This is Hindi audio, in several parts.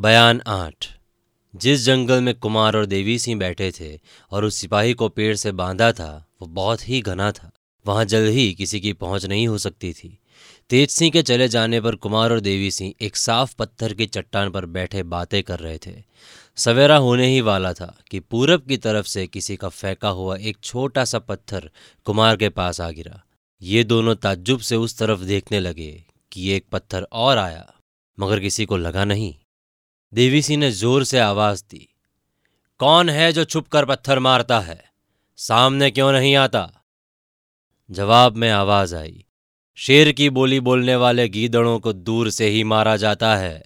बयान आठ। जिस जंगल में कुमार और देवी सिंह बैठे थे और उस सिपाही को पेड़ से बांधा था, वो बहुत ही घना था। वहाँ जल्द ही किसी की पहुँच नहीं हो सकती थी। तेज सिंह के चले जाने पर कुमार और देवी सिंह एक साफ़ पत्थर की चट्टान पर बैठे बातें कर रहे थे। सवेरा होने ही वाला था कि पूरब की तरफ़ से किसी का फेंका हुआ एक छोटा सा पत्थर कुमार के पास आ गिरा। ये दोनों ताज्जुब से उस तरफ़ देखने लगे कि एक पत्थर और आया, मगर किसी को लगा नहीं। देवी सिंह ने ज़ोर से आवाज़ दी। कौन है जो छुप कर पत्थर मारता है? सामने क्यों नहीं आता? जवाब में आवाज़ आई। शेर की बोली बोलने वाले गीदड़ों को दूर से ही मारा जाता है।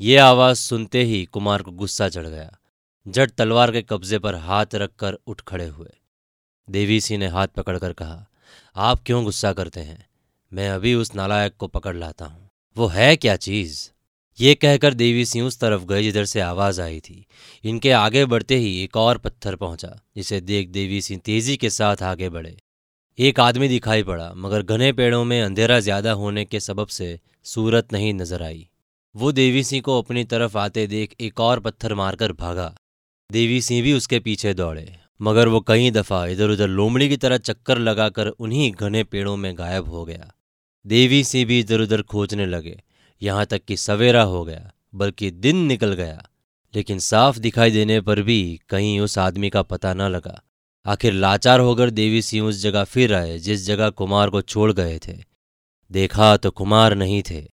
ये आवाज़ सुनते ही कुमार को गुस्सा चढ़ गया। जट तलवार के कब्जे पर हाथ रखकर उठ खड़े हुए। देवी सिंह ने हाथ पकड़कर कहा, आप क्यों गुस्सा करते हैं? मैं अभी उस नालायक को पकड़ लाता हूँ। वो है क्या चीज़? ये कहकर देवी सिंह उस तरफ़ गए जिधर से आवाज़ आई थी। इनके आगे बढ़ते ही एक और पत्थर पहुँचा, जिसे देख देवी सिंह तेज़ी के साथ आगे बढ़े। एक आदमी दिखाई पड़ा, मगर घने पेड़ों में अंधेरा ज़्यादा होने के सबब से सूरत नहीं नज़र आई। वो देवी सिंह को अपनी तरफ़ आते देख एक और पत्थर मारकर भागा। देवी सिंह भी उसके पीछे दौड़े, मगर वो कई दफ़ा इधर उधर लोमड़ी की तरह चक्कर लगाकर उन्हीं घने पेड़ों में गायब हो गया। देवी सिंह भी इधर उधर खोजने लगे यहाँ तक कि सवेरा हो गया, बल्कि दिन निकल गया। लेकिन साफ़ दिखाई देने पर भी कहीं उस आदमी का पता न लगा। आखिर लाचार होकर देवी सिंह उस जगह फिर आए, जिस जगह कुमार को छोड़ गए थे। देखा तो कुमार नहीं थे।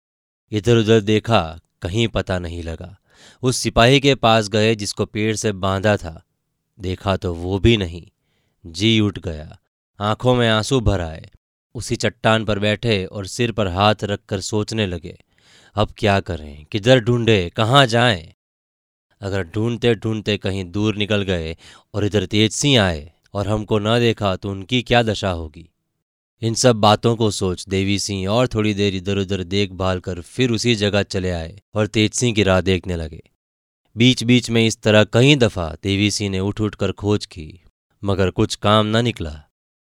इधर उधर देखा, कहीं पता नहीं लगा। उस सिपाही के पास गए, जिसको पेड़ से बांधा था। देखा तो वो भी नहीं। जी उठ गया। आँखों में आँसू भर आए। उसी चट्टान पर बैठे और सिर पर हाथ रखकर सोचने लगे। अब क्या करें? किधर ढूंढे? कहाँ जाएँ? अगर ढूंढते ढूंढते कहीं दूर निकल गए और इधर तेज सिंह आए और हमको न देखा तो उनकी क्या दशा होगी? इन सब बातों को सोच देवी सिंह और थोड़ी देर इधर उधर देखभाल कर फिर उसी जगह चले आए और तेज सिंह की राह देखने लगे। बीच बीच में इस तरह कई दफ़ा देवी सिंह ने उठ उठ कर खोज की, मगर कुछ काम न निकला।